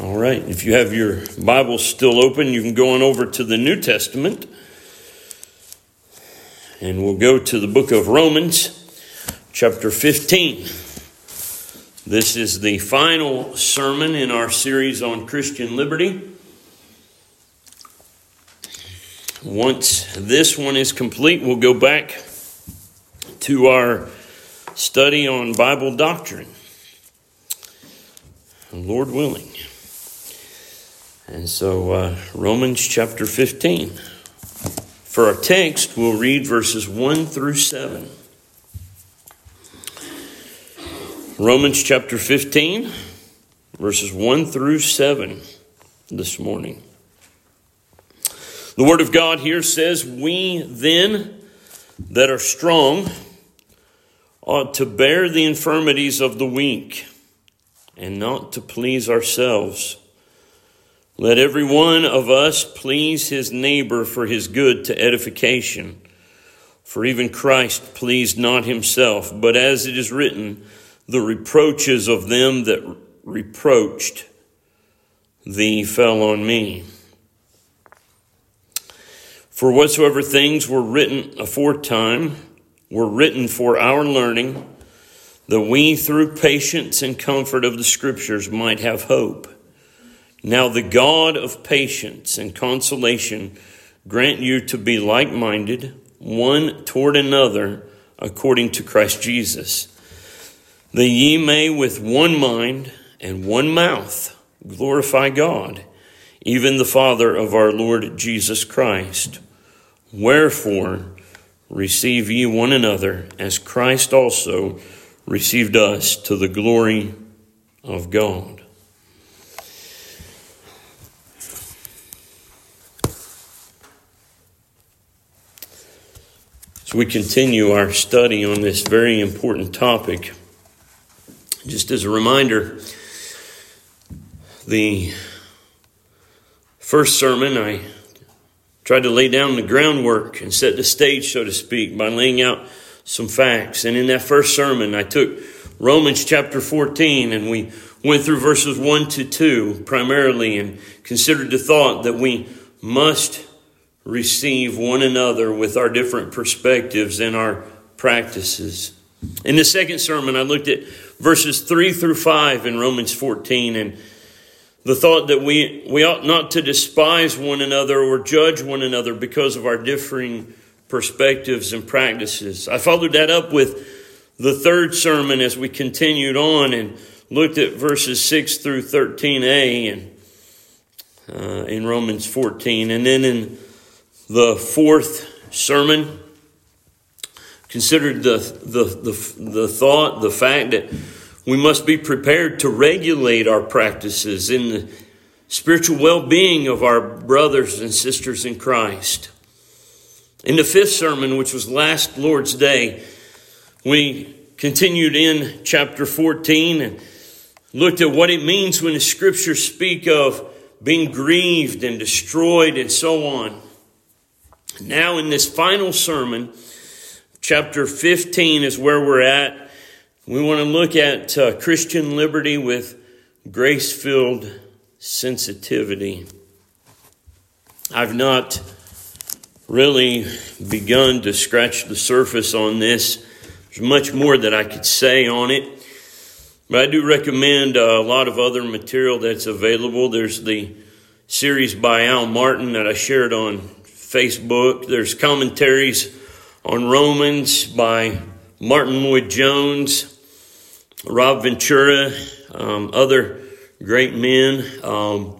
All right, if you have your Bible still open, you can go on over to the New Testament. And we'll go to the book of Romans, chapter 15. This is the final sermon in our series on Christian liberty. Once this one is complete, we'll go back to our study on Bible doctrine. Lord willing. And so, uh, Romans chapter 15. For our text, we'll read verses 1 through 7. Romans chapter 15, verses 1 through 7 this morning. The Word of God here says, We then that are strong ought to bear the infirmities of the weak and not to please ourselves. Let every one of us please his neighbor for his good to edification. For even Christ pleased not himself, but as it is written, the reproaches of them that reproached thee fell on me. For whatsoever things were written aforetime were written for our learning, that we through patience and comfort of the scriptures might have hope. Now the God of patience and consolation grant you to be like minded, one toward another, according to Christ Jesus, that ye may with one mind and one mouth glorify God, even the Father of our Lord Jesus Christ. Wherefore, receive ye one another, as Christ also received us to the glory of God. We continue our study on this very important topic, just as a reminder, the first sermon I tried to lay down the groundwork and set the stage, so to speak, by laying out some facts. And in that first sermon, I took Romans chapter 14 and we went through verses 1 to 2 primarily and considered the thought that we must receive one another with our different perspectives and our practices. In the second sermon, I looked at verses 3 through 5 in Romans 14 and the thought that we, we ought not to despise one another or judge one another because of our differing perspectives and practices. I followed that up with the third sermon as we continued on and looked at verses 6 through 13a and uh, in Romans 14. And then in the fourth sermon, considered the, the, the, the thought, the fact that we must be prepared to regulate our practices in the spiritual well being of our brothers and sisters in Christ. In the fifth sermon, which was last Lord's Day, we continued in chapter 14 and looked at what it means when the scriptures speak of being grieved and destroyed and so on. Now, in this final sermon, chapter 15 is where we're at. We want to look at uh, Christian liberty with grace filled sensitivity. I've not really begun to scratch the surface on this. There's much more that I could say on it. But I do recommend uh, a lot of other material that's available. There's the series by Al Martin that I shared on Facebook. There's commentaries on Romans by Martyn Lloyd-Jones, Rob Ventura, um, other great men. Um,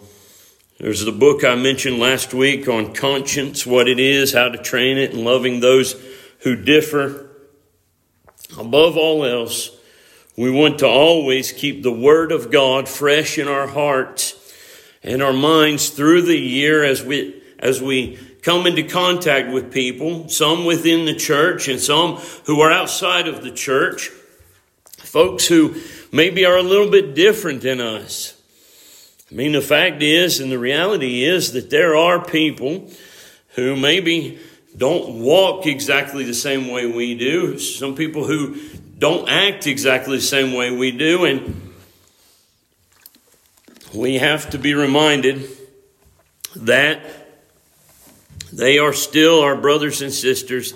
there's the book I mentioned last week on conscience, what it is, how to train it, and loving those who differ. Above all else, we want to always keep the Word of God fresh in our hearts and our minds through the year as we, as we come into contact with people, some within the church and some who are outside of the church, folks who maybe are a little bit different than us. I mean, the fact is, and the reality is, that there are people who maybe don't walk exactly the same way we do, some people who don't act exactly the same way we do, and we have to be reminded that they are still our brothers and sisters,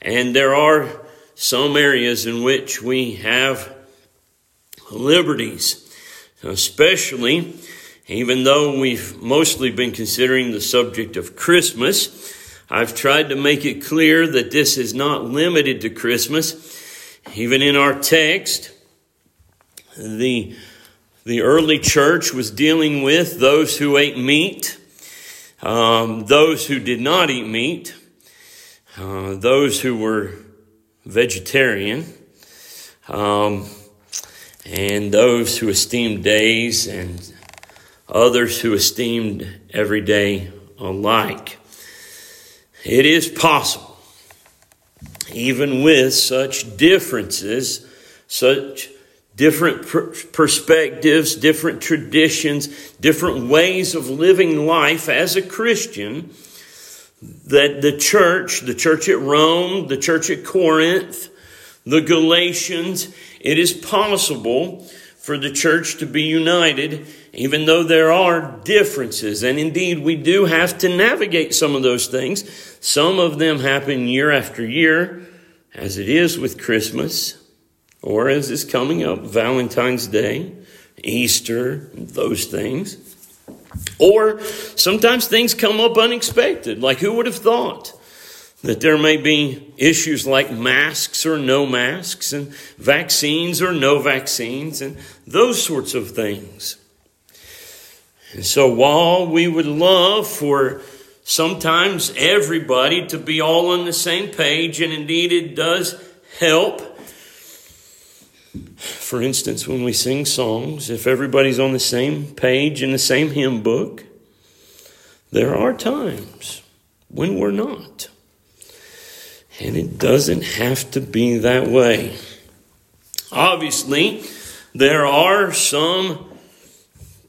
and there are some areas in which we have liberties, especially even though we've mostly been considering the subject of Christmas. I've tried to make it clear that this is not limited to Christmas. Even in our text, the, the early church was dealing with those who ate meat, um, those who did not eat meat, uh, those who were vegetarian, um, and those who esteemed days, and others who esteemed every day alike. It is possible, even with such differences, such different perspectives, different traditions, different ways of living life as a Christian, that the church, the church at Rome, the church at Corinth, the Galatians, it is possible for the church to be united, even though there are differences. And indeed, we do have to navigate some of those things. Some of them happen year after year, as it is with Christmas, or as is coming up, Valentine's Day, Easter, those things. Or sometimes things come up unexpected, like who would have thought? that there may be issues like masks or no masks, and vaccines or no vaccines, and those sorts of things. And so, while we would love for sometimes everybody to be all on the same page, and indeed it does help. For instance, when we sing songs, if everybody's on the same page in the same hymn book, there are times when we're not. And it doesn't have to be that way. Obviously, there are some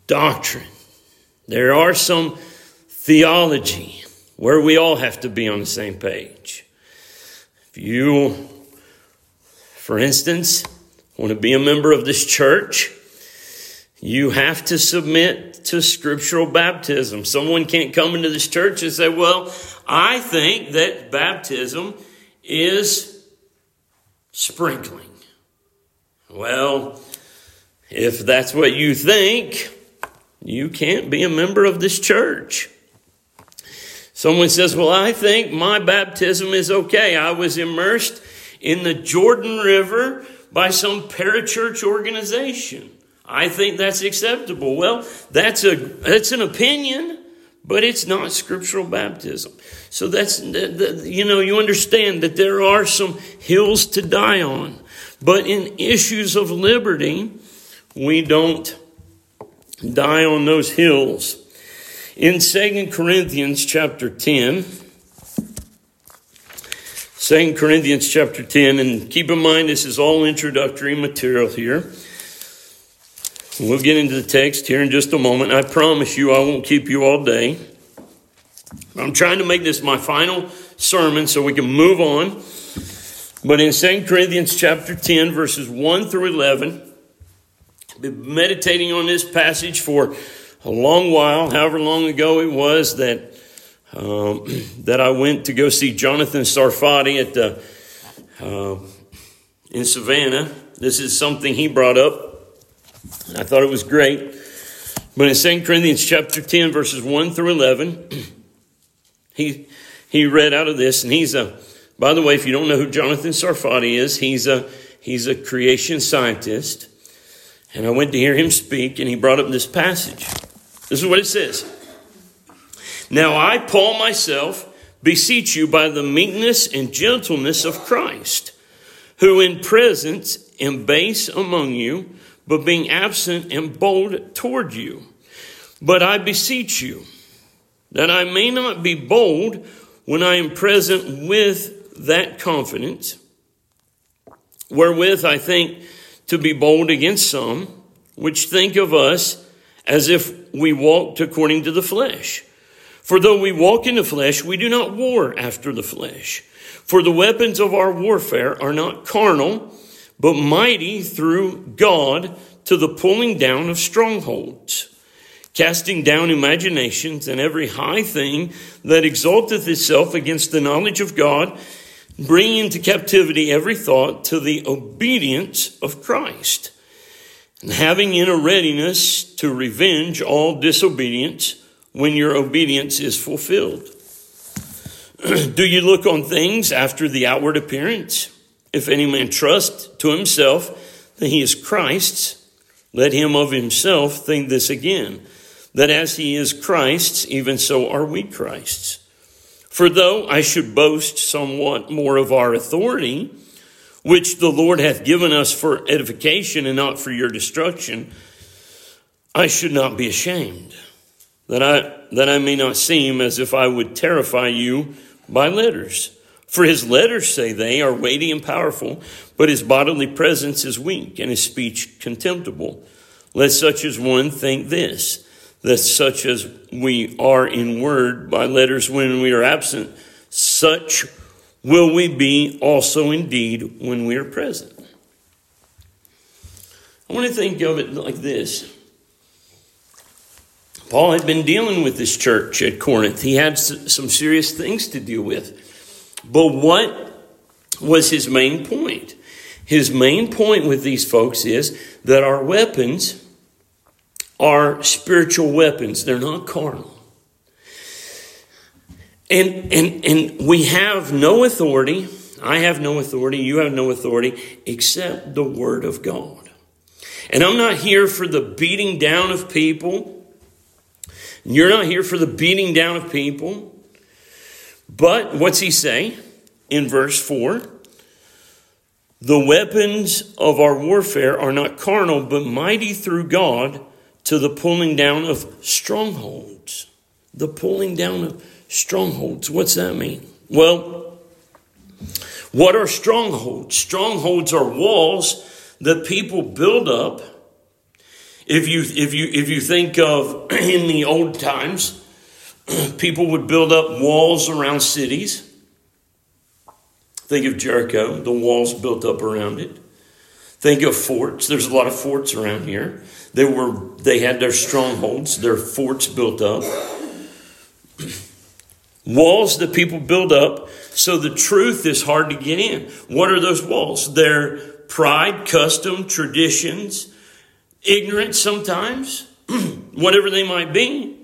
doctrine, there are some theology where we all have to be on the same page. If you, for instance, want to be a member of this church, you have to submit to scriptural baptism. Someone can't come into this church and say, Well, I think that baptism is sprinkling. Well, if that's what you think, you can't be a member of this church. Someone says, Well, I think my baptism is okay. I was immersed in the Jordan River by some parachurch organization. I think that's acceptable. Well, that's a that's an opinion, but it's not scriptural baptism. So that's, you know, you understand that there are some hills to die on. But in issues of liberty, we don't die on those hills. In 2 Corinthians chapter 10, 2 Corinthians chapter 10, and keep in mind this is all introductory material here. We'll get into the text here in just a moment. I promise you I won't keep you all day. I'm trying to make this my final sermon so we can move on. But in 2 Corinthians chapter 10, verses 1 through 11, I've been meditating on this passage for a long while, however long ago it was that um, that I went to go see Jonathan Sarfati at the uh, in Savannah. This is something he brought up. I thought it was great. But in 2 Corinthians chapter 10, verses 1 through 11, he, he read out of this, and he's a, by the way, if you don't know who Jonathan Sarfati is, he's a, he's a creation scientist. And I went to hear him speak, and he brought up this passage. This is what it says. Now I, Paul myself, beseech you by the meekness and gentleness of Christ, who in presence am base among you, but being absent am bold toward you. But I beseech you, that I may not be bold when I am present with that confidence, wherewith I think to be bold against some, which think of us as if we walked according to the flesh. For though we walk in the flesh, we do not war after the flesh. For the weapons of our warfare are not carnal, but mighty through God to the pulling down of strongholds casting down imaginations and every high thing that exalteth itself against the knowledge of God, bringing into captivity every thought to the obedience of Christ, and having in a readiness to revenge all disobedience when your obedience is fulfilled. Do you look on things after the outward appearance? If any man trust to himself that he is Christ's, let him of himself think this again that as he is Christ's, even so are we Christ's. For though I should boast somewhat more of our authority, which the Lord hath given us for edification and not for your destruction, I should not be ashamed, that I, that I may not seem as if I would terrify you by letters. For his letters, say they, are weighty and powerful, but his bodily presence is weak and his speech contemptible. Let such as one think this that such as we are in word by letters when we are absent, such will we be also indeed when we are present. I want to think of it like this. Paul had been dealing with this church at Corinth. He had some serious things to deal with. But what was his main point? His main point with these folks is that our weapons are spiritual weapons, they're not carnal. And, and, and we have no authority. I have no authority. You have no authority except the Word of God. And I'm not here for the beating down of people. You're not here for the beating down of people. But what's he say in verse 4? The weapons of our warfare are not carnal, but mighty through God to the pulling down of strongholds. The pulling down of strongholds. What's that mean? Well, what are strongholds? Strongholds are walls that people build up. If you if you if you think of in the old times, people would build up walls around cities. Think of Jericho, the walls built up around it. Think of forts. There's a lot of forts around here. They were they had their strongholds, their forts built up. walls that people build up so the truth is hard to get in. What are those walls? They're pride, custom, traditions, ignorance sometimes, whatever they might be.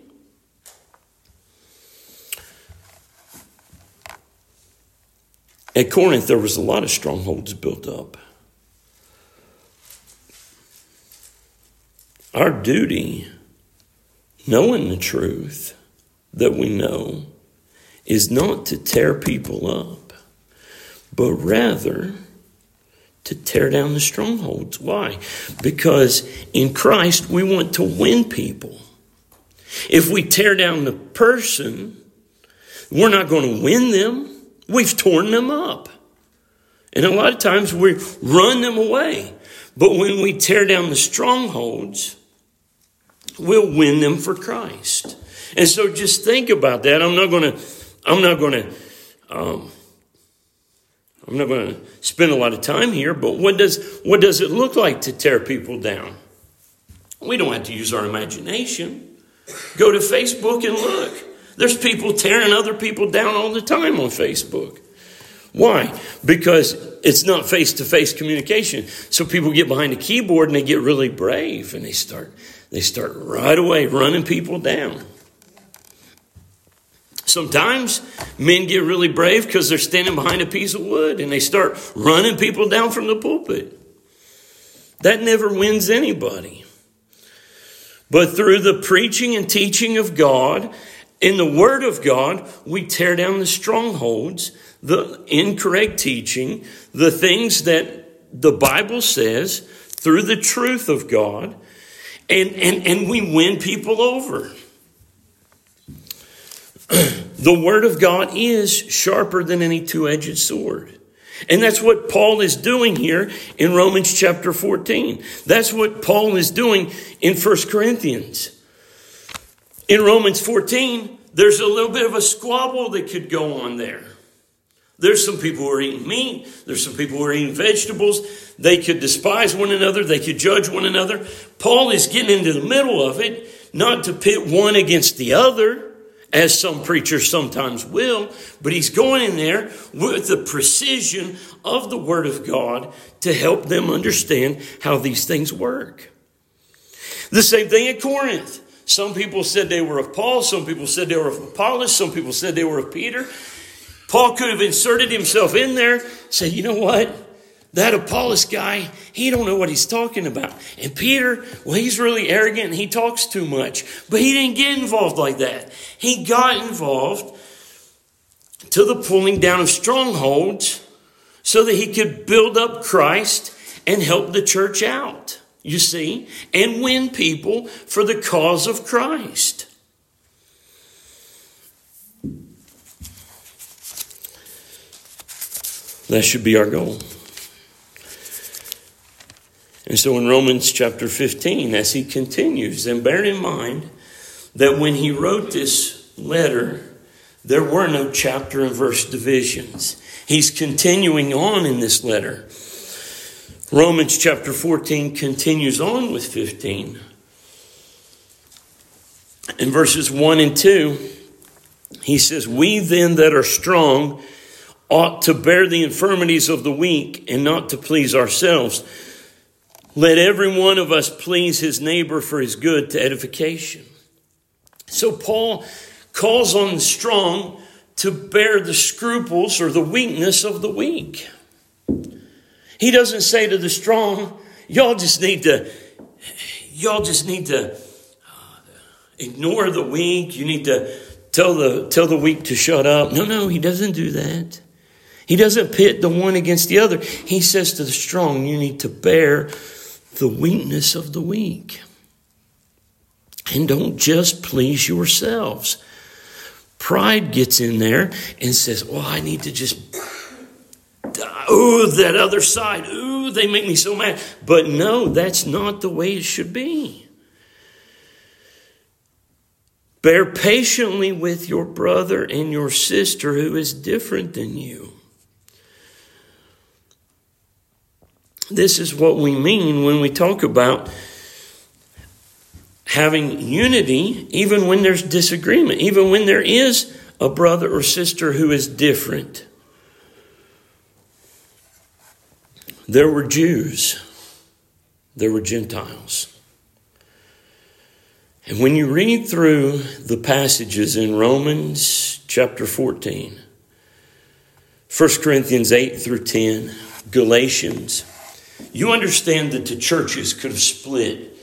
At Corinth, there was a lot of strongholds built up. Our duty, knowing the truth that we know, is not to tear people up, but rather to tear down the strongholds. Why? Because in Christ, we want to win people. If we tear down the person, we're not going to win them. We've torn them up. And a lot of times we run them away. But when we tear down the strongholds, we'll win them for Christ. And so just think about that. I'm not going to, I'm not going to, um, I'm not going to spend a lot of time here, but what does, what does it look like to tear people down? We don't have to use our imagination. Go to Facebook and look. There's people tearing other people down all the time on Facebook. Why? Because it's not face to face communication. So people get behind a keyboard and they get really brave and they start they start right away running people down. Sometimes men get really brave because they're standing behind a piece of wood and they start running people down from the pulpit. That never wins anybody. But through the preaching and teaching of God, in the Word of God, we tear down the strongholds, the incorrect teaching, the things that the Bible says through the truth of God, and, and, and we win people over. the Word of God is sharper than any two edged sword. And that's what Paul is doing here in Romans chapter 14. That's what Paul is doing in 1 Corinthians. In Romans 14, there's a little bit of a squabble that could go on there. There's some people who are eating meat. There's some people who are eating vegetables. They could despise one another. They could judge one another. Paul is getting into the middle of it not to pit one against the other, as some preachers sometimes will, but he's going in there with the precision of the Word of God to help them understand how these things work. The same thing at Corinth. Some people said they were of Paul, some people said they were of Apollos, some people said they were of Peter. Paul could have inserted himself in there, say, you know what? That Apollos guy, he don't know what he's talking about. And Peter, well, he's really arrogant and he talks too much. But he didn't get involved like that. He got involved to the pulling down of strongholds so that he could build up Christ and help the church out, you see, and win people for the cause of Christ. That should be our goal. And so in Romans chapter 15, as he continues, and bear in mind that when he wrote this letter, there were no chapter and verse divisions. He's continuing on in this letter. Romans chapter 14 continues on with 15. In verses 1 and 2, he says, We then that are strong, ought to bear the infirmities of the weak and not to please ourselves. Let every one of us please his neighbor for his good to edification. So Paul calls on the strong to bear the scruples or the weakness of the weak. He doesn't say to the strong, y'all just need to, y'all just need to uh, ignore the weak. You need to tell the, tell the weak to shut up. No, no, he doesn't do that. He doesn't pit the one against the other. He says to the strong, you need to bear the weakness of the weak. And don't just please yourselves. Pride gets in there and says, Well, I need to just, oh, that other side, ooh, they make me so mad. But no, that's not the way it should be. Bear patiently with your brother and your sister who is different than you. This is what we mean when we talk about having unity, even when there's disagreement, even when there is a brother or sister who is different. There were Jews, there were Gentiles. And when you read through the passages in Romans chapter 14, 1 Corinthians 8 through 10, Galatians, you understand that the churches could have split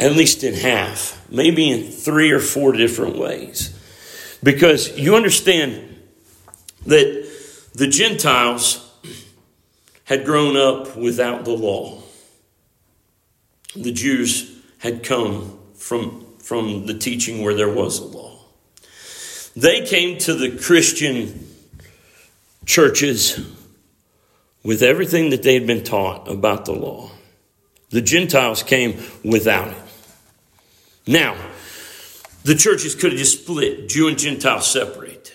at least in half, maybe in three or four different ways. Because you understand that the Gentiles had grown up without the law. The Jews had come from, from the teaching where there was a law. They came to the Christian churches with everything that they had been taught about the law. The Gentiles came without it. Now, the churches could have just split, Jew and Gentile separate.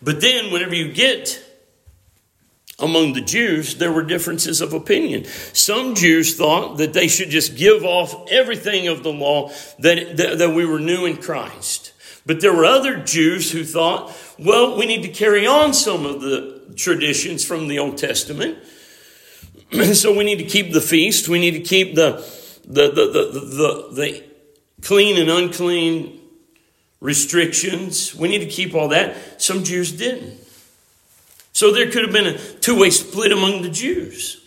But then, whenever you get among the Jews, there were differences of opinion. Some Jews thought that they should just give off everything of the law, that, that, that we were new in Christ. But there were other Jews who thought, well, we need to carry on some of the traditions from the Old Testament. so we need to keep the feast. We need to keep the, the, the, the, the, the clean and unclean restrictions. We need to keep all that. Some Jews didn't. So there could have been a two way split among the Jews.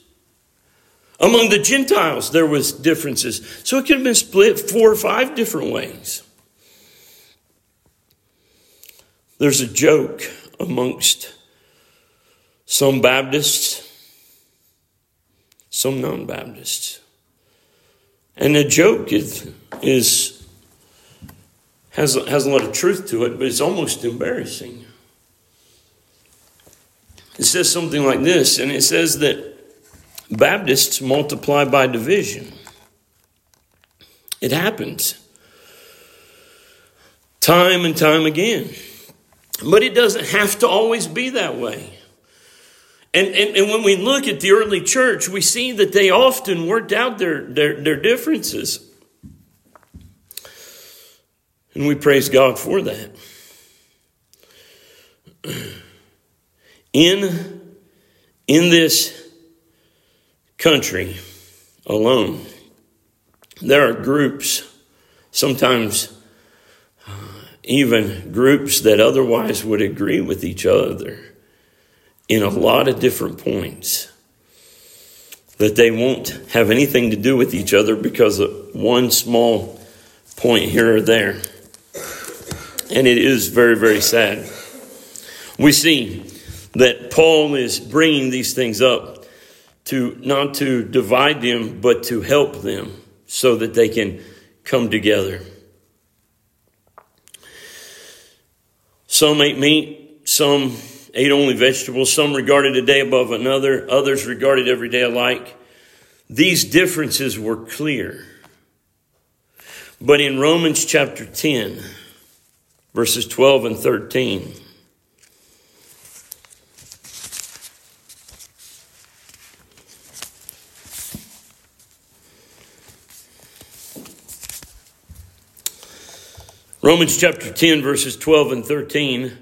Among the Gentiles, there was differences. So it could have been split four or five different ways. There's a joke amongst some Baptists, some non Baptists. And the joke is, is has, has a lot of truth to it, but it's almost embarrassing. It says something like this, and it says that Baptists multiply by division. It happens time and time again. But it doesn't have to always be that way. And, and, and when we look at the early church, we see that they often worked out their, their, their differences. And we praise God for that. In, in this country alone, there are groups, sometimes even groups that otherwise would agree with each other in a lot of different points that they won't have anything to do with each other because of one small point here or there. And it is very, very sad. We see that Paul is bringing these things up to not to divide them, but to help them so that they can come together. Some ate meat, some ate only vegetables, some regarded a day above another, others regarded every day alike. These differences were clear. But in Romans chapter 10, verses 12 and 13, Romans chapter 10, verses 12 and 13.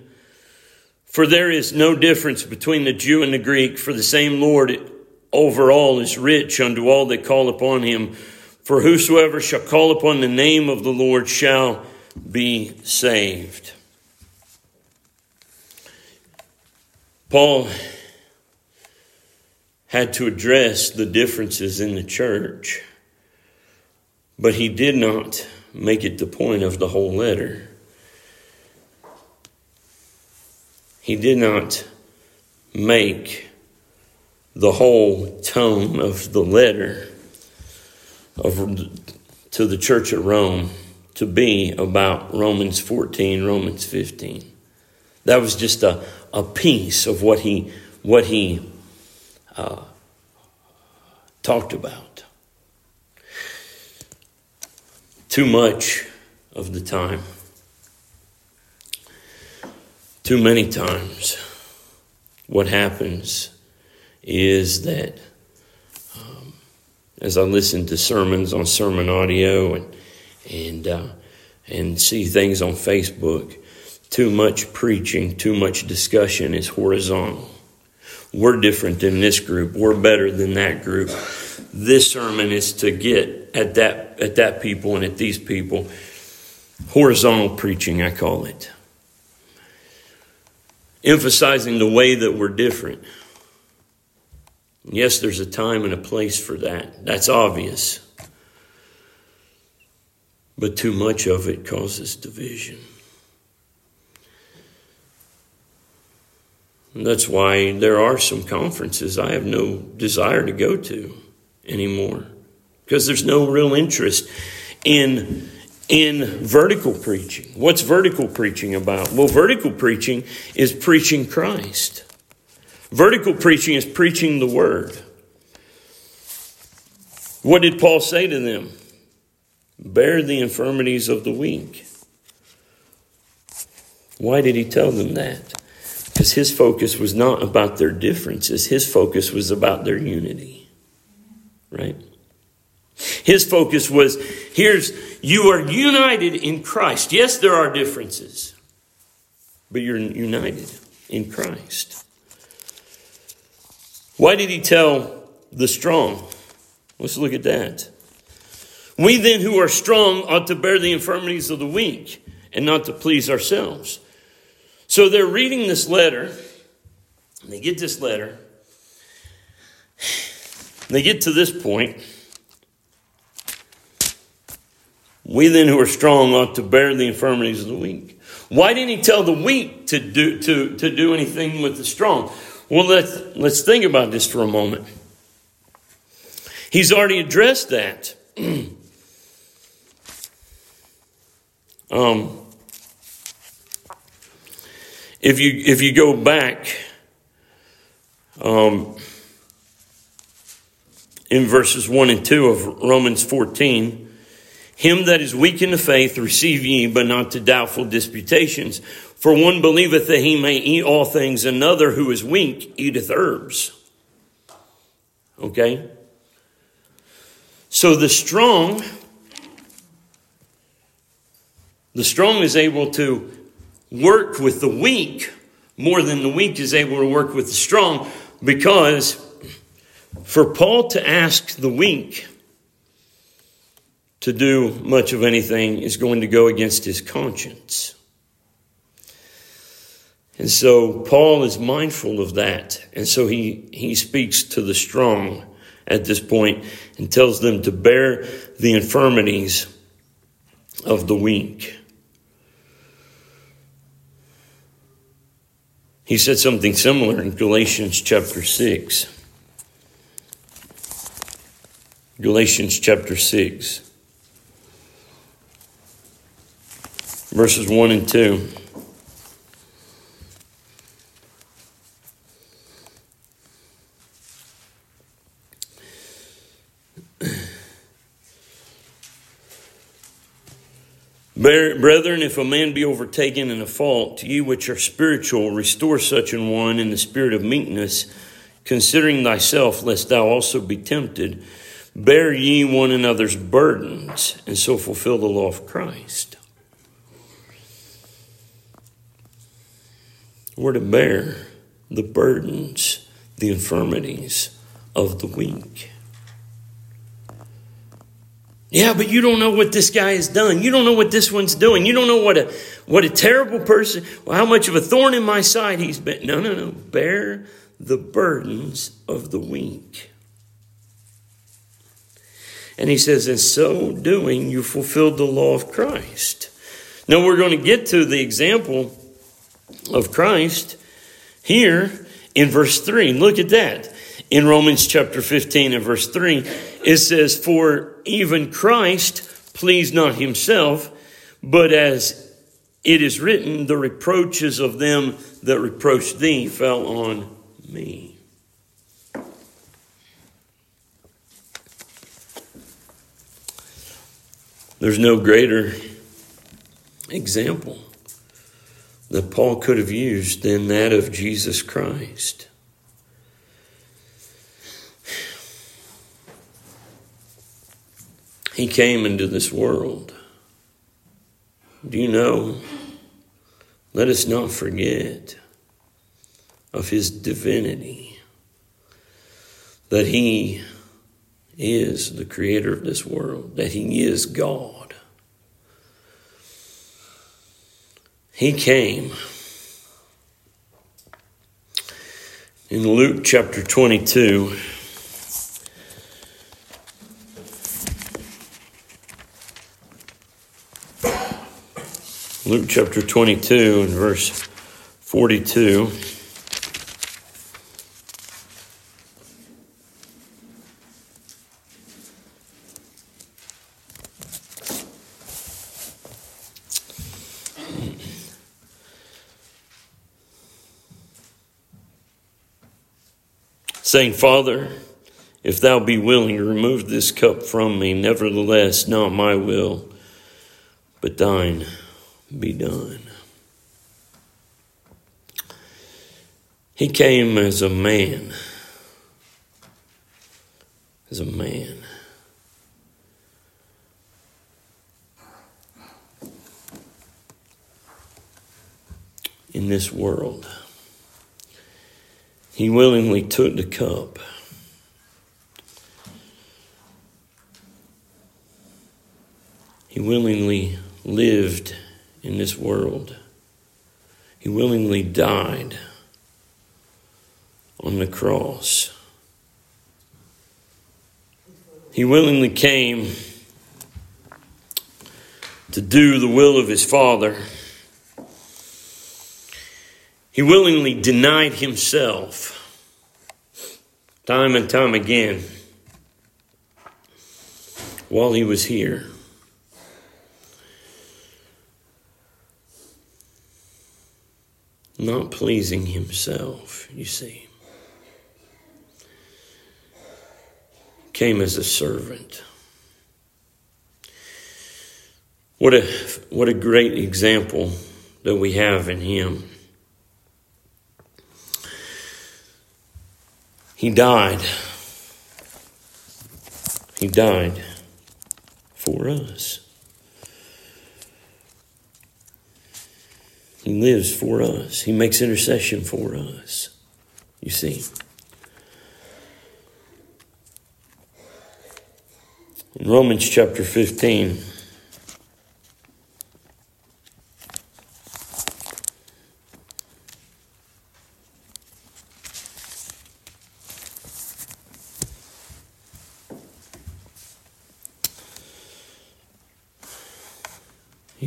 For there is no difference between the Jew and the Greek, for the same Lord over all is rich unto all that call upon him. For whosoever shall call upon the name of the Lord shall be saved. Paul had to address the differences in the church, but he did not make it the point of the whole letter. He did not make the whole tone of the letter of, to the church at Rome to be about Romans 14, Romans 15. That was just a, a piece of what he, what he uh, talked about. Too much of the time, too many times, what happens is that um, as I listen to sermons on sermon audio and and uh, and see things on Facebook, too much preaching, too much discussion is horizontal. We're different than this group. We're better than that group. This sermon is to get at that at that people and at these people. Horizontal preaching, I call it. Emphasizing the way that we're different. Yes, there's a time and a place for that. That's obvious. But too much of it causes division. And that's why there are some conferences I have no desire to go to anymore because there's no real interest in in vertical preaching. What's vertical preaching about? Well, vertical preaching is preaching Christ. Vertical preaching is preaching the word. What did Paul say to them? Bear the infirmities of the weak. Why did he tell them that? Because his focus was not about their differences, his focus was about their unity. Right? His focus was here's, you are united in Christ. Yes, there are differences, but you're united in Christ. Why did he tell the strong? Let's look at that. We then who are strong ought to bear the infirmities of the weak and not to please ourselves. So they're reading this letter. They get this letter. They get to this point. We then who are strong ought to bear the infirmities of the weak. Why didn't he tell the weak to do, to, to do anything with the strong? Well, let's, let's think about this for a moment. He's already addressed that. um, if you if you go back um, in verses one and two of Romans fourteen, him that is weak in the faith receive ye, but not to doubtful disputations. For one believeth that he may eat all things, another who is weak eateth herbs. Okay? So the strong The strong is able to work with the weak more than the weak is able to work with the strong because for Paul to ask the weak to do much of anything is going to go against his conscience. And so Paul is mindful of that. And so he, he speaks to the strong at this point and tells them to bear the infirmities of the weak. He said something similar in Galatians chapter 6. Galatians chapter 6, verses 1 and 2. Brethren, if a man be overtaken in a fault, ye which are spiritual, restore such an one in the spirit of meekness, considering thyself, lest thou also be tempted. Bear ye one another's burdens, and so fulfill the law of Christ. We're to bear the burdens, the infirmities of the weak. Yeah, but you don't know what this guy has done. You don't know what this one's doing. You don't know what a what a terrible person, how much of a thorn in my side he's been. No, no, no. Bear the burdens of the weak. And he says, in so doing, you fulfilled the law of Christ. Now we're going to get to the example of Christ here in verse 3. Look at that in Romans chapter 15 and verse 3, it says, For even Christ pleased not himself, but as it is written, the reproaches of them that reproached thee fell on me. There's no greater example that Paul could have used than that of Jesus Christ. He came into this world. Do you know? Let us not forget of his divinity, that he is the creator of this world, that he is God. He came. In Luke chapter 22, Luke chapter 22 and verse 42. Saying, Father, if thou be willing, remove this cup from me. Nevertheless, not my will, but thine be done. He came as a man, as a man. In this world, he willingly took the cup. He willingly lived in this world. He willingly died on the cross. He willingly came to do the will of his Father. He willingly denied himself time and time again while he was here. not pleasing himself, you see. Came as a servant. What a, what a great example that we have in him. He died. He died for us. He lives for us, He makes intercession for us. You see? In Romans chapter 15,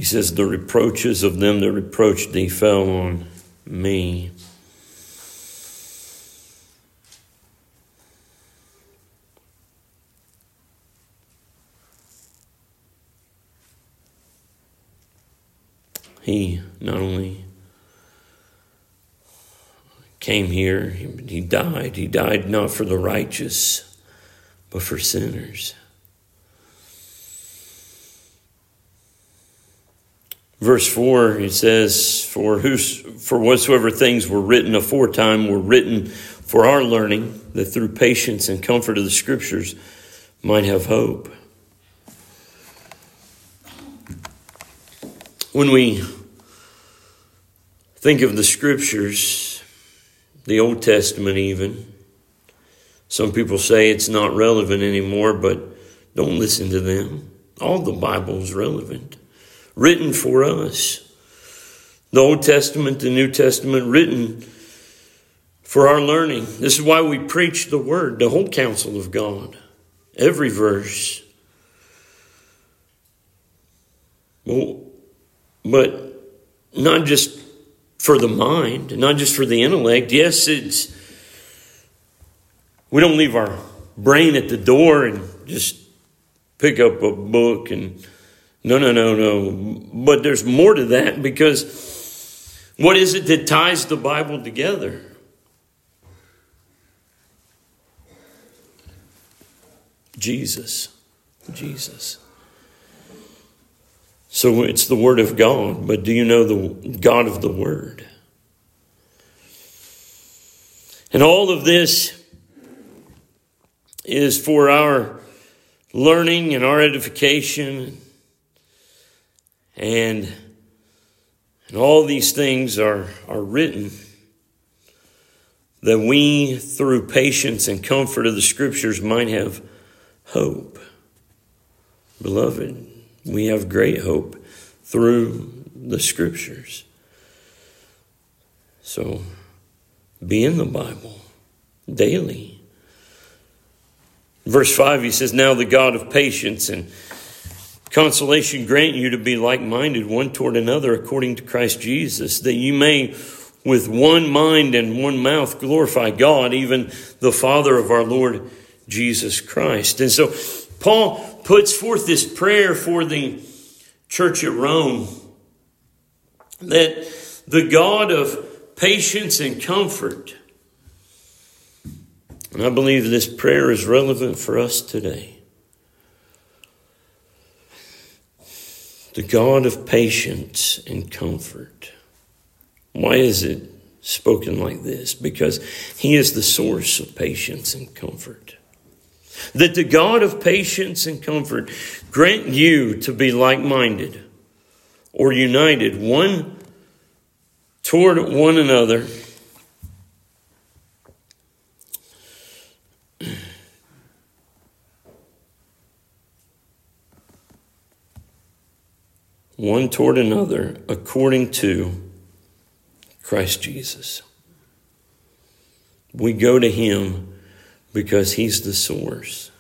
says, The reproaches of them that reproached thee fell on me. He not only came here, he died. He died not for the righteous, but for sinners. Verse 4, it says, For, whos, for whatsoever things were written aforetime were written for our learning, that through patience and comfort of the Scriptures might have hope. When we think of the Scriptures, the Old Testament even, some people say it's not relevant anymore, but don't listen to them. All the Bible is relevant written for us. The Old Testament, the New Testament, written for our learning. This is why we preach the Word, the whole counsel of God, every verse. Well, but not just for the mind, not just for the intellect. Yes, it's we don't leave our brain at the door and just pick up a book and no, no, no, no. But there's more to that because what is it that ties the Bible together? Jesus. Jesus. So it's the Word of God, but do you know the God of the Word? And all of this is for our learning and our edification and, and all these things are, are written that we, through patience and comfort of the scriptures, might have hope. Beloved, we have great hope through the scriptures. So be in the Bible daily. Verse 5, he says, Now the God of patience and Consolation grant you to be like minded one toward another according to Christ Jesus, that you may with one mind and one mouth glorify God, even the Father of our Lord Jesus Christ. And so Paul puts forth this prayer for the church at Rome that the God of patience and comfort, and I believe this prayer is relevant for us today. The God of patience and comfort. Why is it spoken like this? Because He is the source of patience and comfort. That the God of patience and comfort grant you to be like minded or united one toward one another. One toward another according to Christ Jesus. We go to Him because He's the source.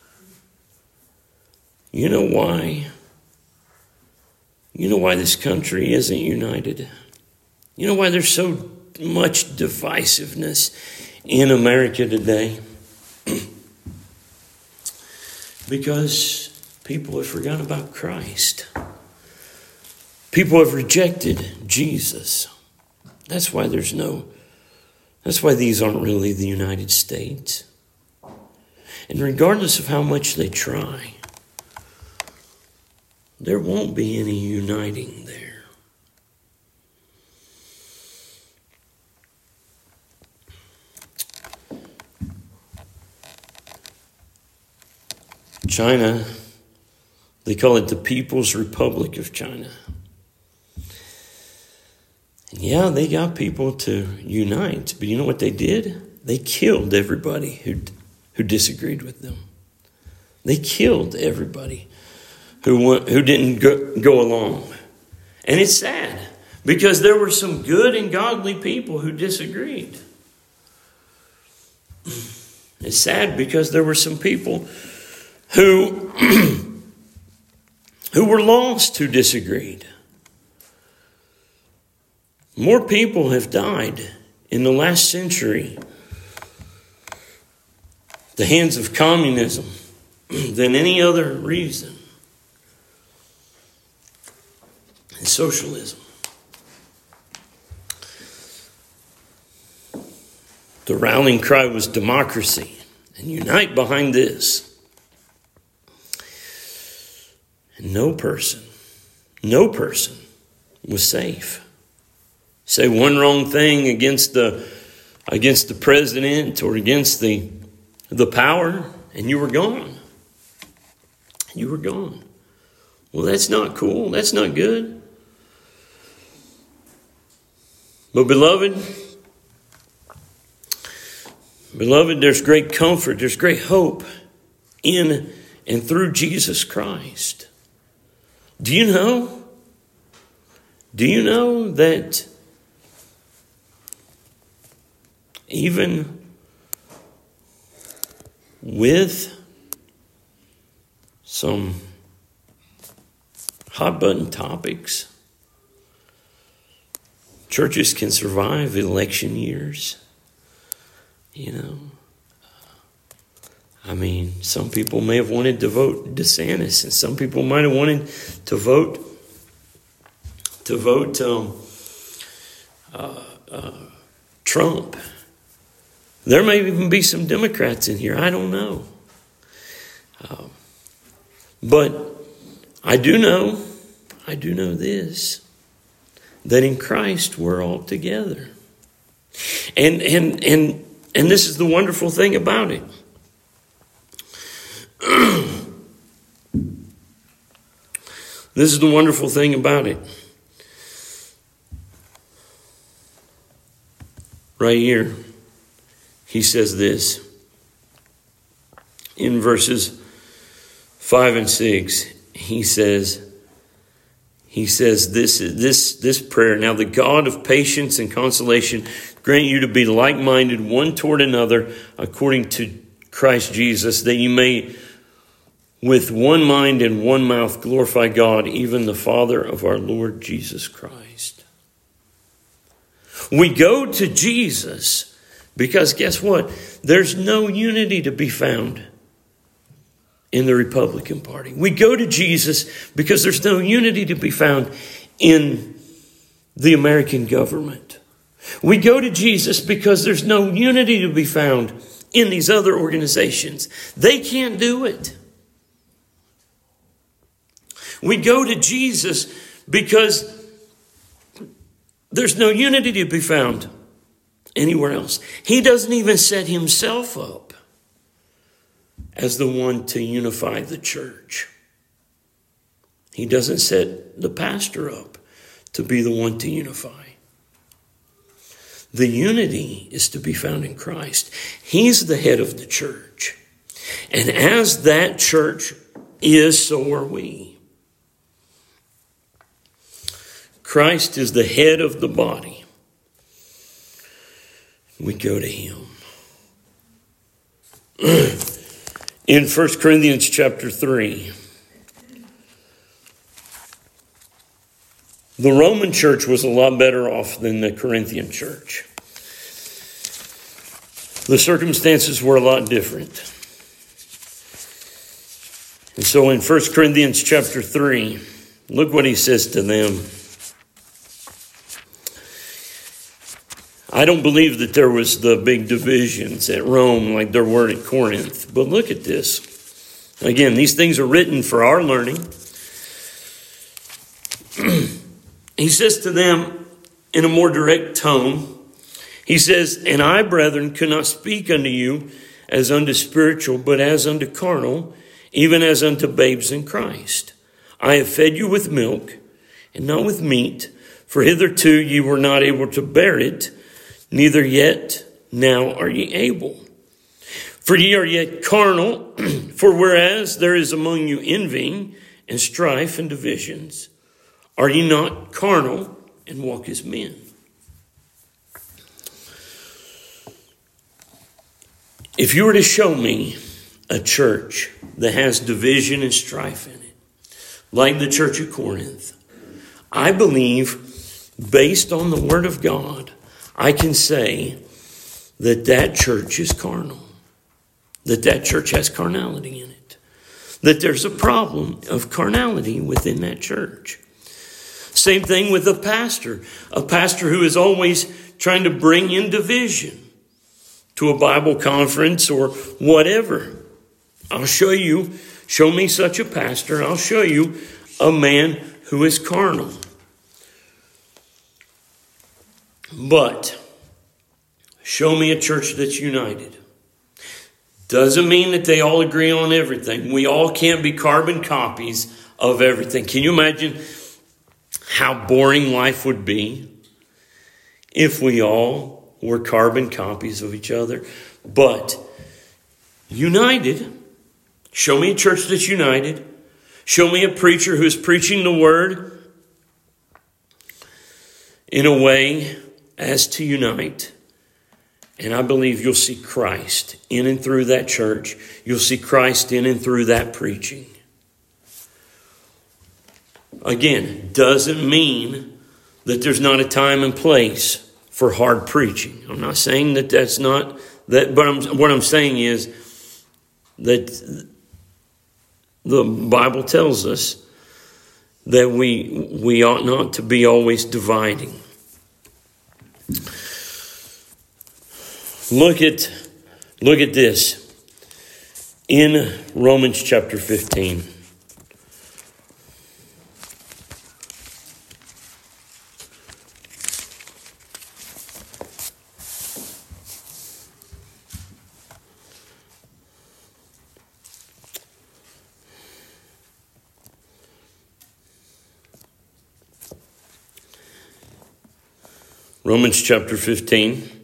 You know why? You know why this country isn't united? You know why there's so much divisiveness in America today? because people have forgotten about Christ. People have rejected Jesus. That's why there's no, that's why these aren't really the United States. And regardless of how much they try, there won't be any uniting there. China, they call it the People's Republic of China. And yeah, they got people to unite, but you know what they did? They killed everybody who, who disagreed with them. They killed everybody who, who didn't go, go along. And it's sad because there were some good and godly people who disagreed. It's sad because there were some people who who were lost who disagreed. More people have died in the last century the hands of communism than any other reason. And socialism. The rallying cry was democracy and unite behind this. And no person, no person was safe. Say one wrong thing against the against the president or against the the power, and you were gone. You were gone. Well, that's not cool. That's not good. But, beloved, beloved, there's great comfort, there's great hope in and through Jesus Christ. Do you know? Do you know that even with some hot button topics. Churches can survive election years. You know, I mean, some people may have wanted to vote DeSantis, and some people might have wanted to vote to vote um, uh, uh, Trump. There may even be some Democrats in here. I don't know. Um, but I do know, I do know this, that in Christ we're all together. And and and and this is the wonderful thing about it. this is the wonderful thing about it. Right here he says this in verses 5 and 6 he says he says this this this prayer now the god of patience and consolation grant you to be like-minded one toward another according to christ jesus that you may with one mind and one mouth glorify god even the father of our lord jesus christ. We go to jesus because guess what? There's no unity to be found in the Republican Party. We go to Jesus because there's no unity to be found in the American government. We go to Jesus because there's no unity to be found in these other organizations. They can't do it. We go to Jesus because there's no unity to be found anywhere else. He doesn't even set himself up as the one to unify the church. He doesn't set the pastor up to be the one to unify. The unity is to be found in Christ. He's the head of the church. And as that church is, so are we. Christ is the head of the body we go to him. In 1 Corinthians chapter 3, the Roman church was a lot better off than the Corinthian church. The circumstances were a lot different. And so in 1 Corinthians chapter 3, look what he says to them. I don't believe that there was the big divisions at Rome like there were at Corinth. But look at this. Again, these things are written for our learning. he says to them in a more direct tone, he says, And I, brethren, could not speak unto you as unto spiritual, but as unto carnal, even as unto babes in Christ. I have fed you with milk and not with meat For hitherto ye were not able to bear it, neither yet now are ye able. For ye are yet carnal, for whereas there is among you envying and strife and divisions, are ye not carnal and walk as men? If you were to show me a church that has division and strife in it, like the church of Corinth, I believe, based on the Word of God, I can say that that church is carnal, that that church has carnality in it, that there's a problem of carnality within that church. Same thing with a pastor, a pastor who is always trying to bring in division to a Bible conference or whatever. I'll show you, show me such a pastor, I'll show you a man who is carnal. But show me a church that's united. Doesn't mean that they all agree on everything. We all can't be carbon copies of everything. Can you imagine how boring life would be if we all we're carbon copies of each other, but united. Show me a church that's united. Show me a preacher who's preaching the word in a way as to unite. And I believe you'll see Christ in and through that church. You'll see Christ in and through that preaching. Again, doesn't mean that there's not a time and place for hard preaching. I'm not saying that that's not that, but I'm, what I'm saying is that the Bible tells us that we we ought not to be always dividing. Look at look at this in Romans chapter 15. Romans chapter 15,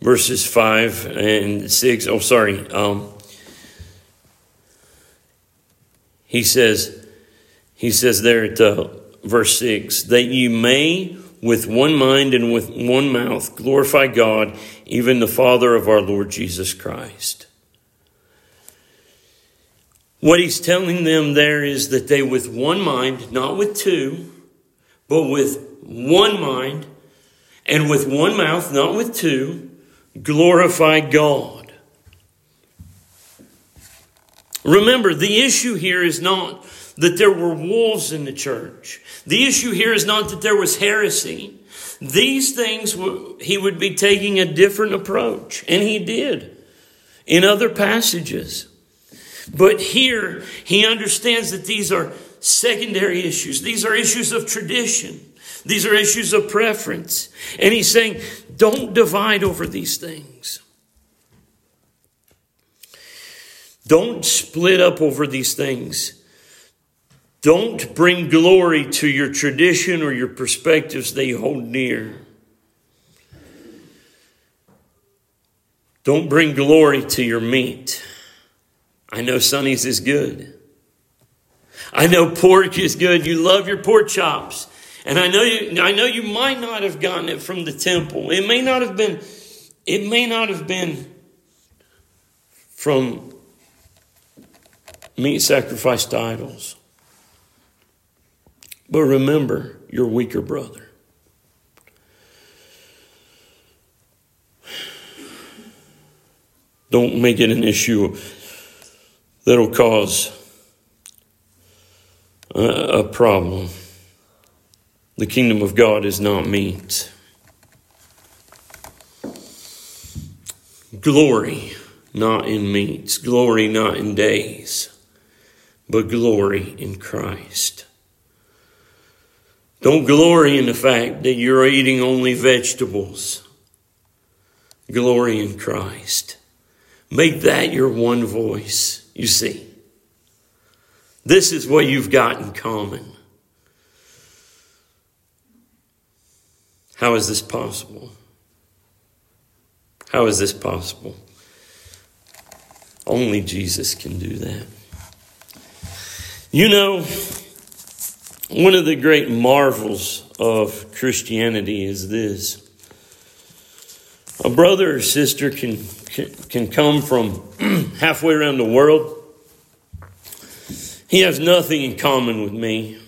verses 5 and 6. Oh, sorry. Um, he says, he says there at uh, verse 6 that you may with one mind and with one mouth glorify God, even the Father of our Lord Jesus Christ. What he's telling them there is that they, with one mind, not with two, but with one mind, and with one mouth, not with two, glorify God. Remember, the issue here is not that there were wolves in the church. The issue here is not that there was heresy. These things, he would be taking a different approach, and he did in other passages. But here, he understands that these are secondary issues. These are issues of tradition. These are issues of preference. And he's saying, don't divide over these things. Don't split up over these things. Don't bring glory to your tradition or your perspectives they hold near. Don't bring glory to your meat. I know Sonny's is good. I know pork is good. You love your pork chops. And I know you I know you might not have gotten it from the temple. It may not have been it may not have been from meat sacrificed to idols. But remember your weaker brother. Don't make it an issue that'll cause a, a problem. The kingdom of God is not meat. Glory not in meats, glory not in days, but glory in Christ. Don't glory in the fact that you're eating only vegetables. Glory in Christ. Make that your one voice, you see. This is what you've got in common. How is this possible? How is this possible? Only Jesus can do that. You know, one of the great marvels of Christianity is this. A brother or sister can, can, come from halfway around the world. He has nothing in common with me.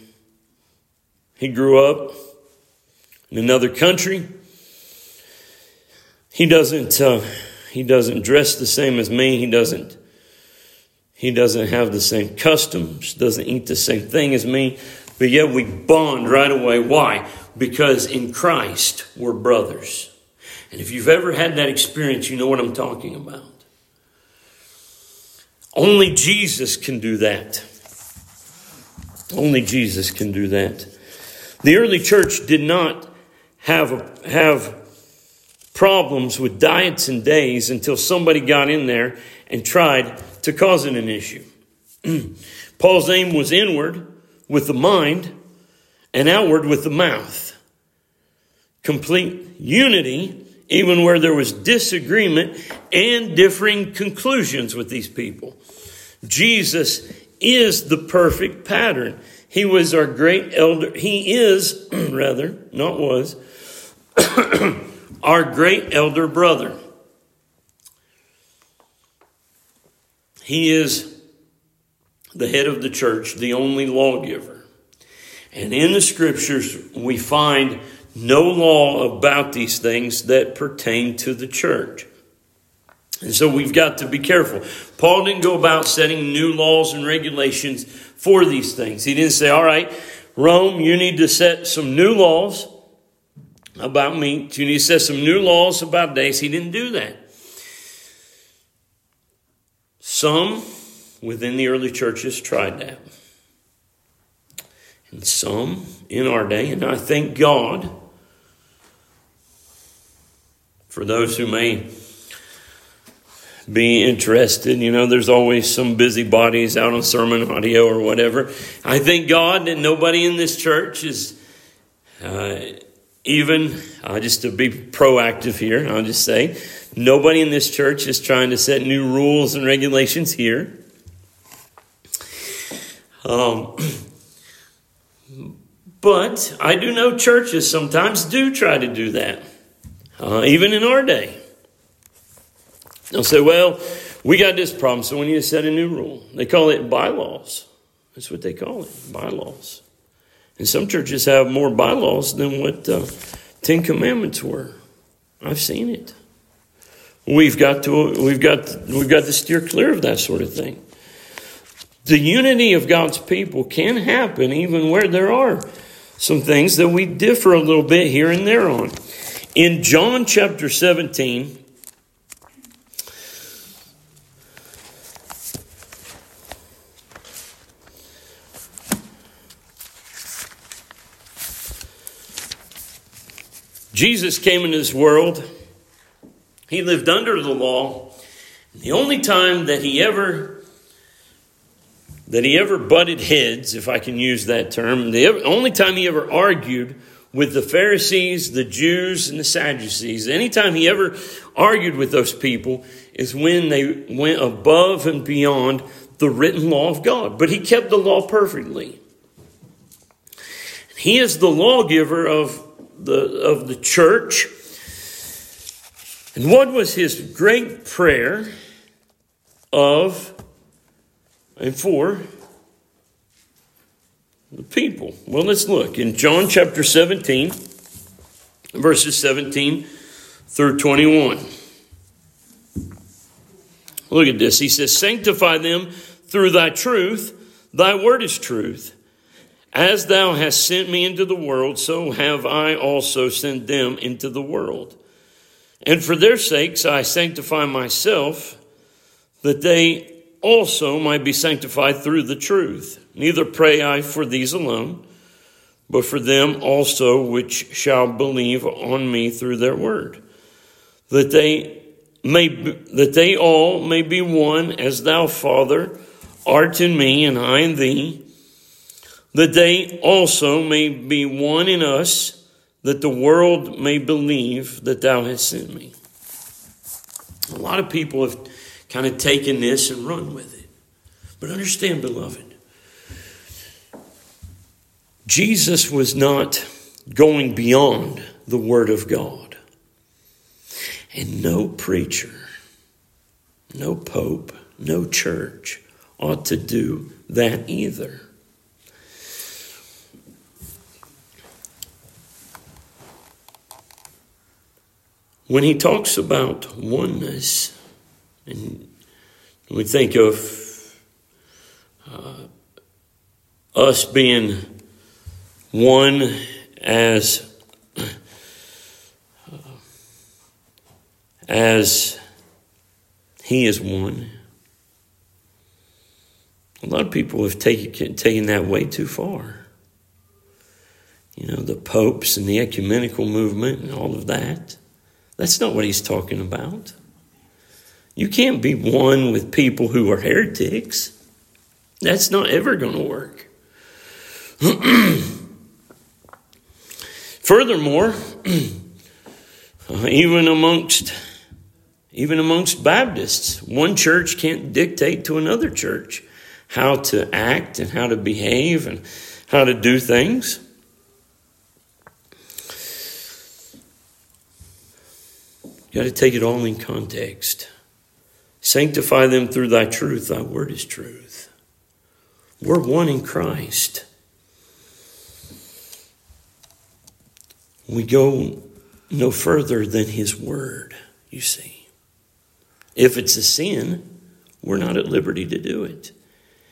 He grew up in another country. He doesn't, uh, he doesn't dress the same as me. He doesn't, he doesn't have the same customs, doesn't eat the same thing as me. But yet we bond right away. Why? Because in Christ we're brothers. And if you've ever had that experience, you know what I'm talking about. Only Jesus can do that. Only Jesus can do that. The early church did not have, have problems with diets and days until somebody got in there and tried to cause it an issue. Paul's aim was inward with the mind and outward with the mouth. Complete unity, even where there was disagreement and differing conclusions with these people. Jesus is the perfect pattern. He was our great elder. He is, rather, not was, our great elder brother. He is the head of the church, the only lawgiver. And in the scriptures, we find no law about these things that pertain to the church. And so we've got to be careful. Paul didn't go about setting new laws and regulations for these things. He didn't say, all right, Rome, you need to set some new laws about meat. You need to set some new laws about days. He didn't do that. Some within the early churches tried that. And some in our day, and I thank God for those who may be interested. You know, there's always some busybodies out on SermonAudio or whatever. I thank God that nobody in this church is uh, even, uh, just to be proactive here, I'll just say, nobody in this church is trying to set new rules and regulations here. Um, but I do know churches sometimes do try to do that, uh, even in our day. They'll say, well, we got this problem, so we need to set a new rule. They call it bylaws. That's what they call it, bylaws. And some churches have more bylaws than what uh, Ten Commandments were. I've seen it. We've got to we've got we've got to steer clear of that sort of thing. The unity of God's people can happen even where there are some things that we differ a little bit here and there on. In John chapter 17, Jesus came into this world. He lived under the law. The only time that he ever that he ever butted heads, if I can use that term, the only time he ever argued with the Pharisees, the Jews, and the Sadducees, anytime he ever argued with those people is when they went above and beyond the written law of God. But he kept the law perfectly. He is the lawgiver of the, of the church. And what was his great prayer of and for the people? Well, let's look in John chapter 17, verses 17 through 21. Look at this. He says, Sanctify them through thy truth. Thy word is truth. As thou hast sent me into the world, so have I also sent them into the world. And for their sakes I sanctify myself, that they also might be sanctified through the truth. Neither pray I for these alone, but for them also which shall believe on me through their word, that they may that they all may be one as thou, Father, art in me and I in thee that they also may be one in us, that the world may believe that thou hast sent me. A lot of people have kind of taken this and run with it. But understand, beloved, Jesus was not going beyond the Word of God. And no preacher, no pope, no church ought to do that either. When he talks about oneness, and we think of uh, us being one as uh, as he is one. A lot of people have taken, taken that way too far. You know, the popes and the ecumenical movement and all of that. That's not what he's talking about. You can't be one with people who are heretics. That's not ever going to work. Furthermore, even amongst even amongst Baptists, one church can't dictate to another church how to act and how to behave and how to do things. You got to take it all in context. Sanctify them through thy truth. Thy word is truth. We're one in Christ. We go no further than his word, you see. If it's a sin, we're not at liberty to do it.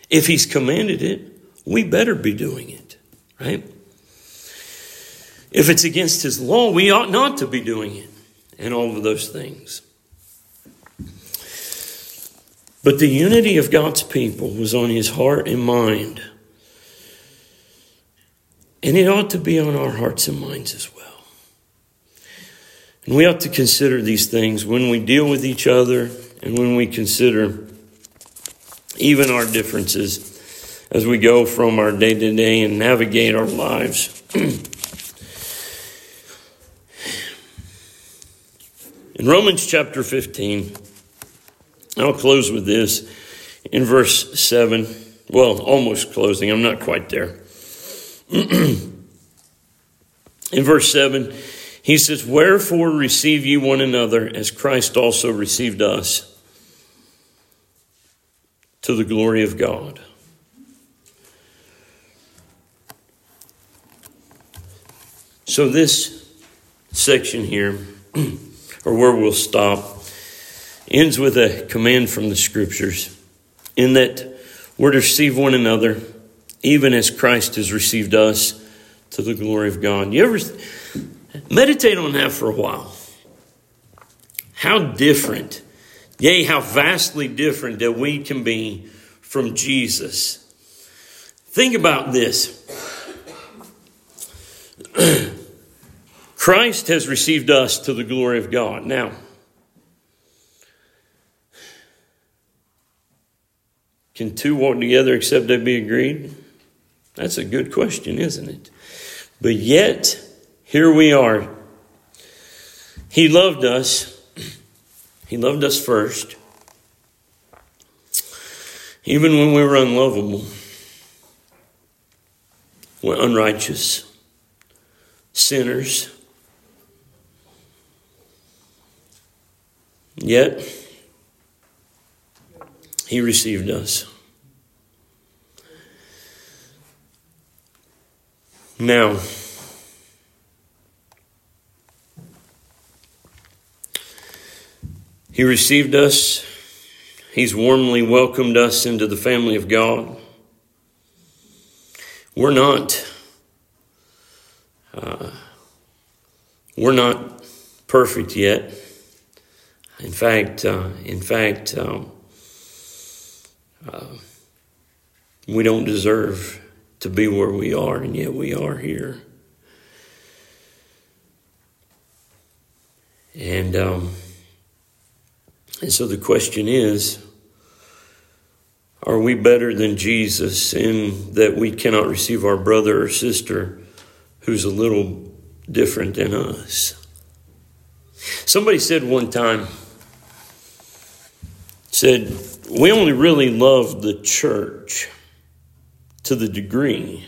If he's commanded it, we better be doing it, right? If it's against his law, we ought not to be doing it and all of those things. But the unity of God's people was on his heart and mind. And it ought to be on our hearts and minds as well. And we ought to consider these things when we deal with each other and when we consider even our differences as we go from our day to day and navigate our lives. In Romans chapter 15, I'll close with this. In verse 7, well, almost closing, I'm not quite there. In verse 7, he says, Wherefore receive ye one another as Christ also received us to the glory of God. So, this section here or where we'll stop, ends with a command from the scriptures in that we're to receive one another even as Christ has received us to the glory of God. You ever meditate on that for a while? How different, yea, how vastly different that we can be from Jesus. Think about this. Christ has received us to the glory of God. Now, can two walk together except they be agreed? That's a good question, isn't it? But yet, here we are. He loved us. He loved us first. Even when we were unlovable, we're unrighteous, sinners. Yet, he received us. Now, he received us. He's warmly welcomed us into the family of God. We're not, uh, we're not perfect yet. In fact, uh, in fact, um, uh, we don't deserve to be where we are, and yet we are here. And um, and so the question is, are we better than Jesus in that we cannot receive our brother or sister who's a little different than us. Somebody said one time, said, we only really love the church to the degree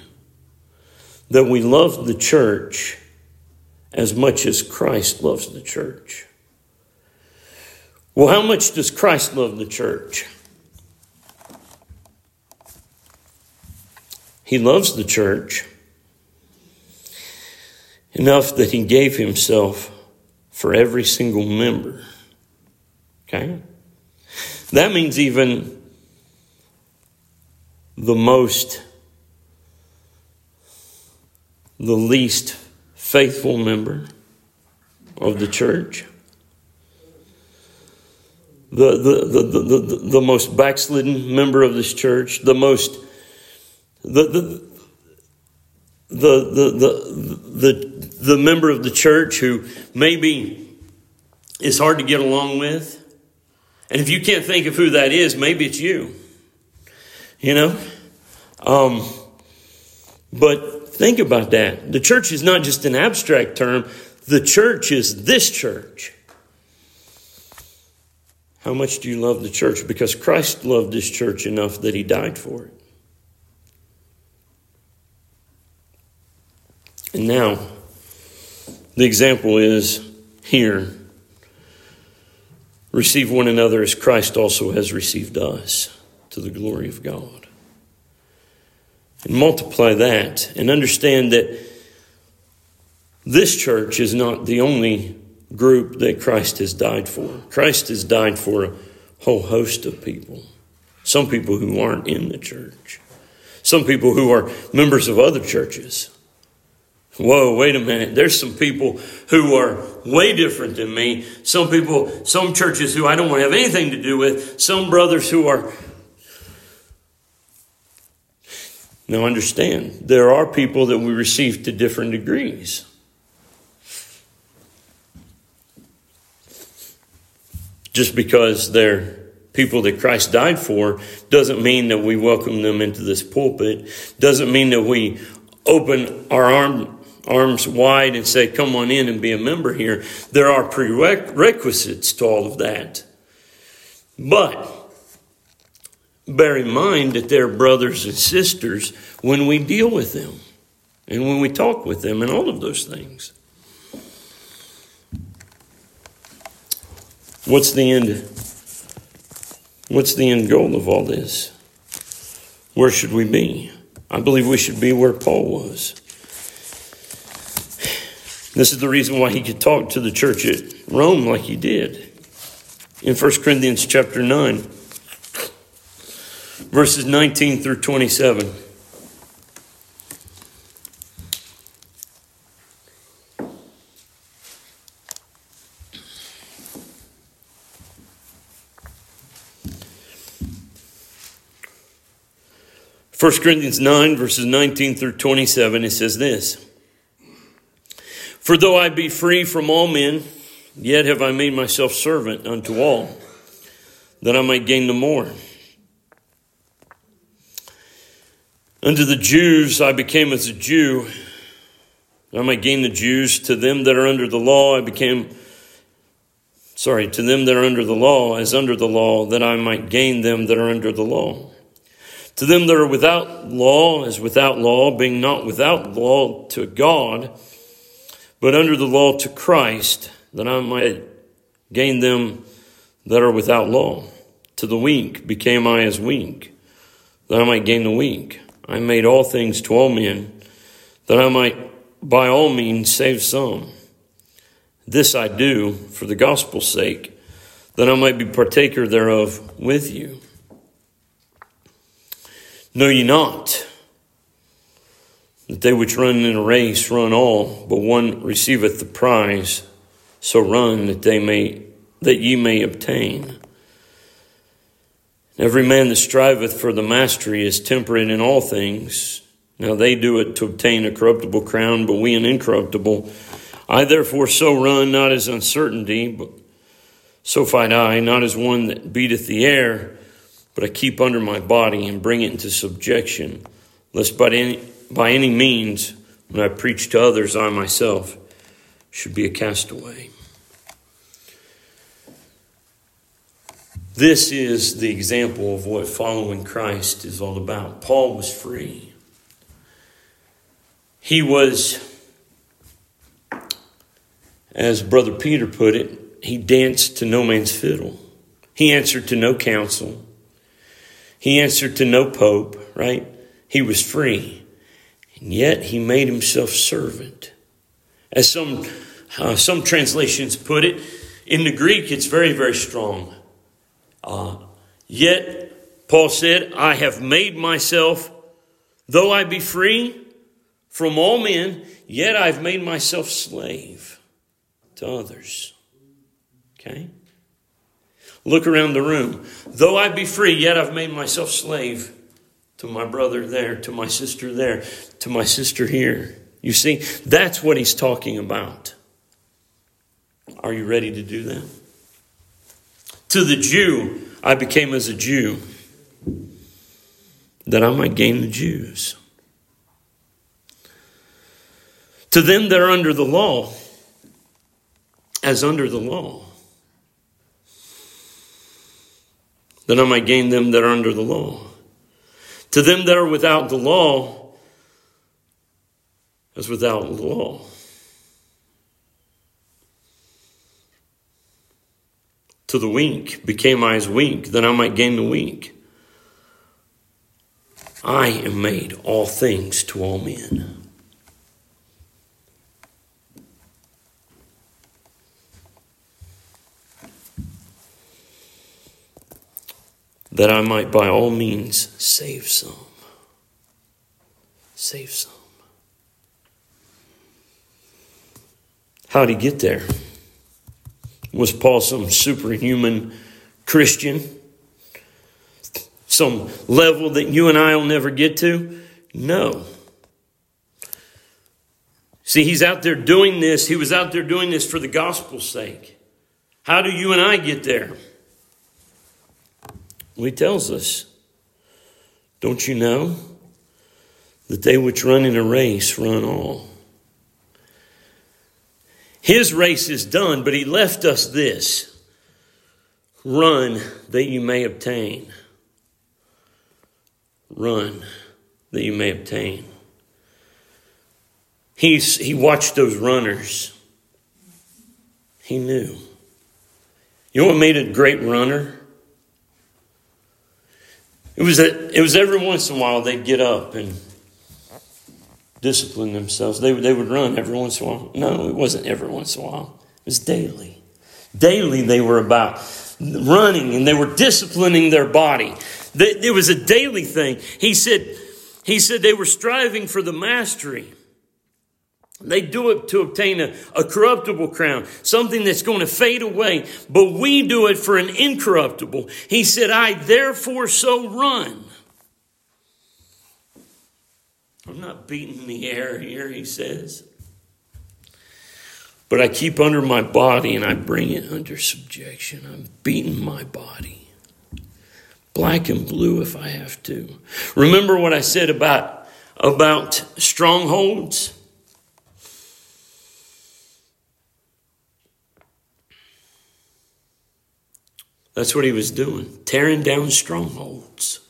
that we love the church as much as Christ loves the church. Well, how much does Christ love the church? He loves the church enough that he gave himself for every single member. Okay? That means even the most, the least faithful member of the church, the, the, the, the, the, the most backslidden member of this church, the most, the, the, the, the, the, the, the member of the church who maybe is hard to get along with. And if you can't think of who that is, maybe it's you. You know? Um, but think about that. The church is not just an abstract term, the church is this church. How much do you love the church? Because Christ loved this church enough that he died for it. And now, the example is here receive one another as Christ also has received us to the glory of God. And multiply that and understand that this church is not the only group that Christ has died for. Christ has died for a whole host of people. Some people who aren't in the church. Some people who are members of other churches. Whoa, wait a minute. There's some people who are way different than me. Some people, some churches who I don't want to have anything to do with. Some brothers who are. Now, understand, there are people that we receive to different degrees. Just because they're people that Christ died for doesn't mean that we welcome them into this pulpit, doesn't mean that we open our arm arms wide and say, Come on in and be a member here. There are prerequisites to all of that. But bear in mind that they're brothers and sisters when we deal with them and when we talk with them and all of those things. What's the end? What's the end goal of all this? Where should we be? I believe we should be where Paul was. This is the reason why he could talk to the church at Rome like he did. In 1 Corinthians chapter 9, verses 19 through 27. First Corinthians 9, verses 19 through 27, it says this. For though I be free from all men, yet have I made myself servant unto all, that I might gain the more. Unto the Jews I became as a Jew, that I might gain the Jews. To them that are under the law I became, sorry, to them that are under the law as under the law, that I might gain them that are under the law. To them that are without law as without law, being not without law to God, but under the law to Christ, that I might gain them that are without law. To the weak became I as weak, that I might gain the weak. I made all things to all men, that I might by all means save some. This I do for the gospel's sake, that I might be partaker thereof with you. Know ye not that they which run in a race run all, but one receiveth the prize. So run that they may that ye may obtain. Every man that striveth for the mastery is temperate in all things. Now they do it to obtain a corruptible crown, but we an incorruptible. I therefore so run, not as uncertainty, but so fight I, not as one that beateth the air, but I keep under my body and bring it into subjection, lest by any by any means, when I preach to others, I myself should be a castaway. This is the example of what following Christ is all about. Paul was free. He was, as Brother Peter put it, he danced to no man's fiddle. He answered to no council. He answered to no pope, right? He was free. And yet he made himself servant. As some, uh, some translations put it, in the Greek it's very, very strong. Uh, yet, Paul said, I have made myself, though I be free from all men, yet I've made myself slave to others. Okay? Look around the room. Though I be free, yet I've made myself slave to my brother there, to my sister there, to my sister here. You see, that's what he's talking about. Are you ready to do that? To the Jew, I became as a Jew, that I might gain the Jews. To them that are under the law, as under the law, that I might gain them that are under the law. To them that are without the law, as without law. to the weak became I as weak, that I might gain the weak. I am made all things to all men. That I might by all means save some. Save some. How'd he get there? Was Paul some superhuman Christian? Some level that you and I will never get to? No. See, he's out there doing this. He was out there doing this for the gospel's sake. How do you and I get there? He tells us, Don't you know that they which run in a race run all? His race is done, but he left us this run that you may obtain. Run that you may obtain. He's, he watched those runners. He knew. You know what made a great runner? It was that it was every once in a while they'd get up and discipline themselves. They, they would run every once in a while. No, it wasn't every once in a while, it was daily. Daily, they were about running and they were disciplining their body. It was a daily thing. He said, he said they were striving for the mastery. They do it to obtain a, a, corruptible crown, something that's going to fade away, but we do it for an incorruptible. He said, I therefore so run. I'm not beating the air here, he says. But I keep under my body and I bring it under subjection. I'm beating my body. Black and blue if I have to. Remember what I said about, about strongholds? That's what he was doing, tearing down strongholds.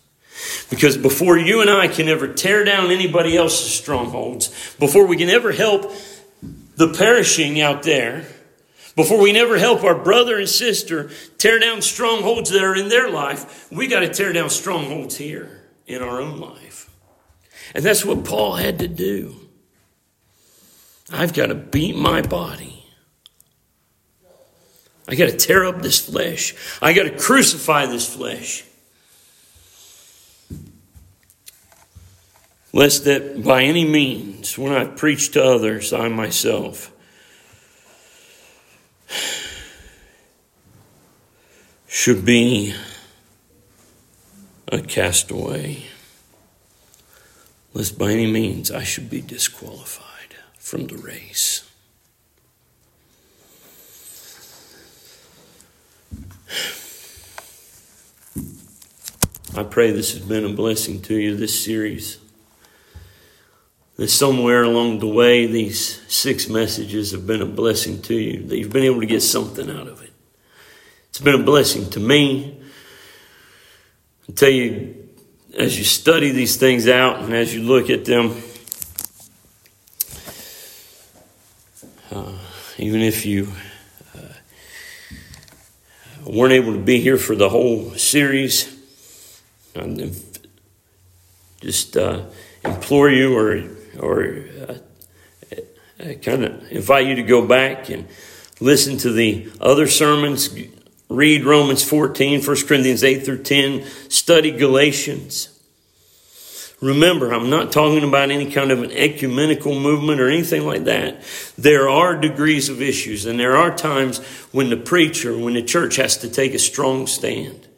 Because before you and I can ever tear down anybody else's strongholds, before we can ever help the perishing out there, before we never help our brother and sister tear down strongholds that are in their life, we got to tear down strongholds here in our own life. And that's what Paul had to do. I've got to beat my body. I got to tear up this flesh. I got to crucify this flesh. lest that by any means, when I preach to others, I myself should be a castaway, lest by any means I should be disqualified from the race. I pray this has been a blessing to you, this series that somewhere along the way, these six messages have been a blessing to you, that you've been able to get something out of it. It's been a blessing to me. I tell you, as you study these things out and as you look at them, uh, even if you uh, weren't able to be here for the whole series, I just uh, implore you or or uh, kind of invite you to go back and listen to the other sermons Read Romans 14, 1 Corinthians 8 through 10. Study Galatians. Remember, I'm not talking about any kind of an ecumenical movement or anything like that. There are degrees of issues, and there are times when the preacher, when the church has to take a strong stand.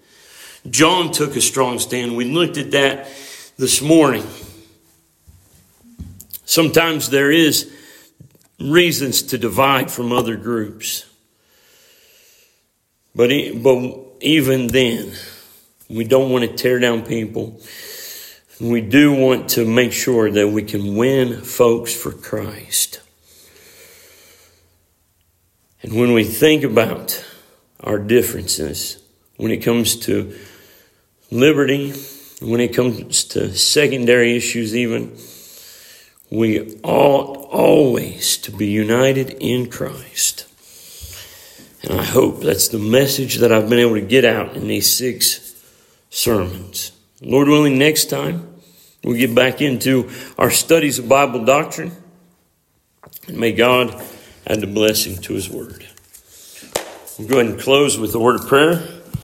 John took a strong stand. We looked at that this morning. Sometimes there is reasons to divide from other groups. But, but even then, we don't want to tear down people. We do want to make sure that we can win folks for Christ. And when we think about our differences, when it comes to liberty, when it comes to secondary issues, even, we ought always to be united in Christ. And I hope that's the message that I've been able to get out in these six sermons. Lord willing, next time we'll get back into our studies of Bible doctrine. And may God add a blessing to His Word. We'll go ahead and close with a word of prayer.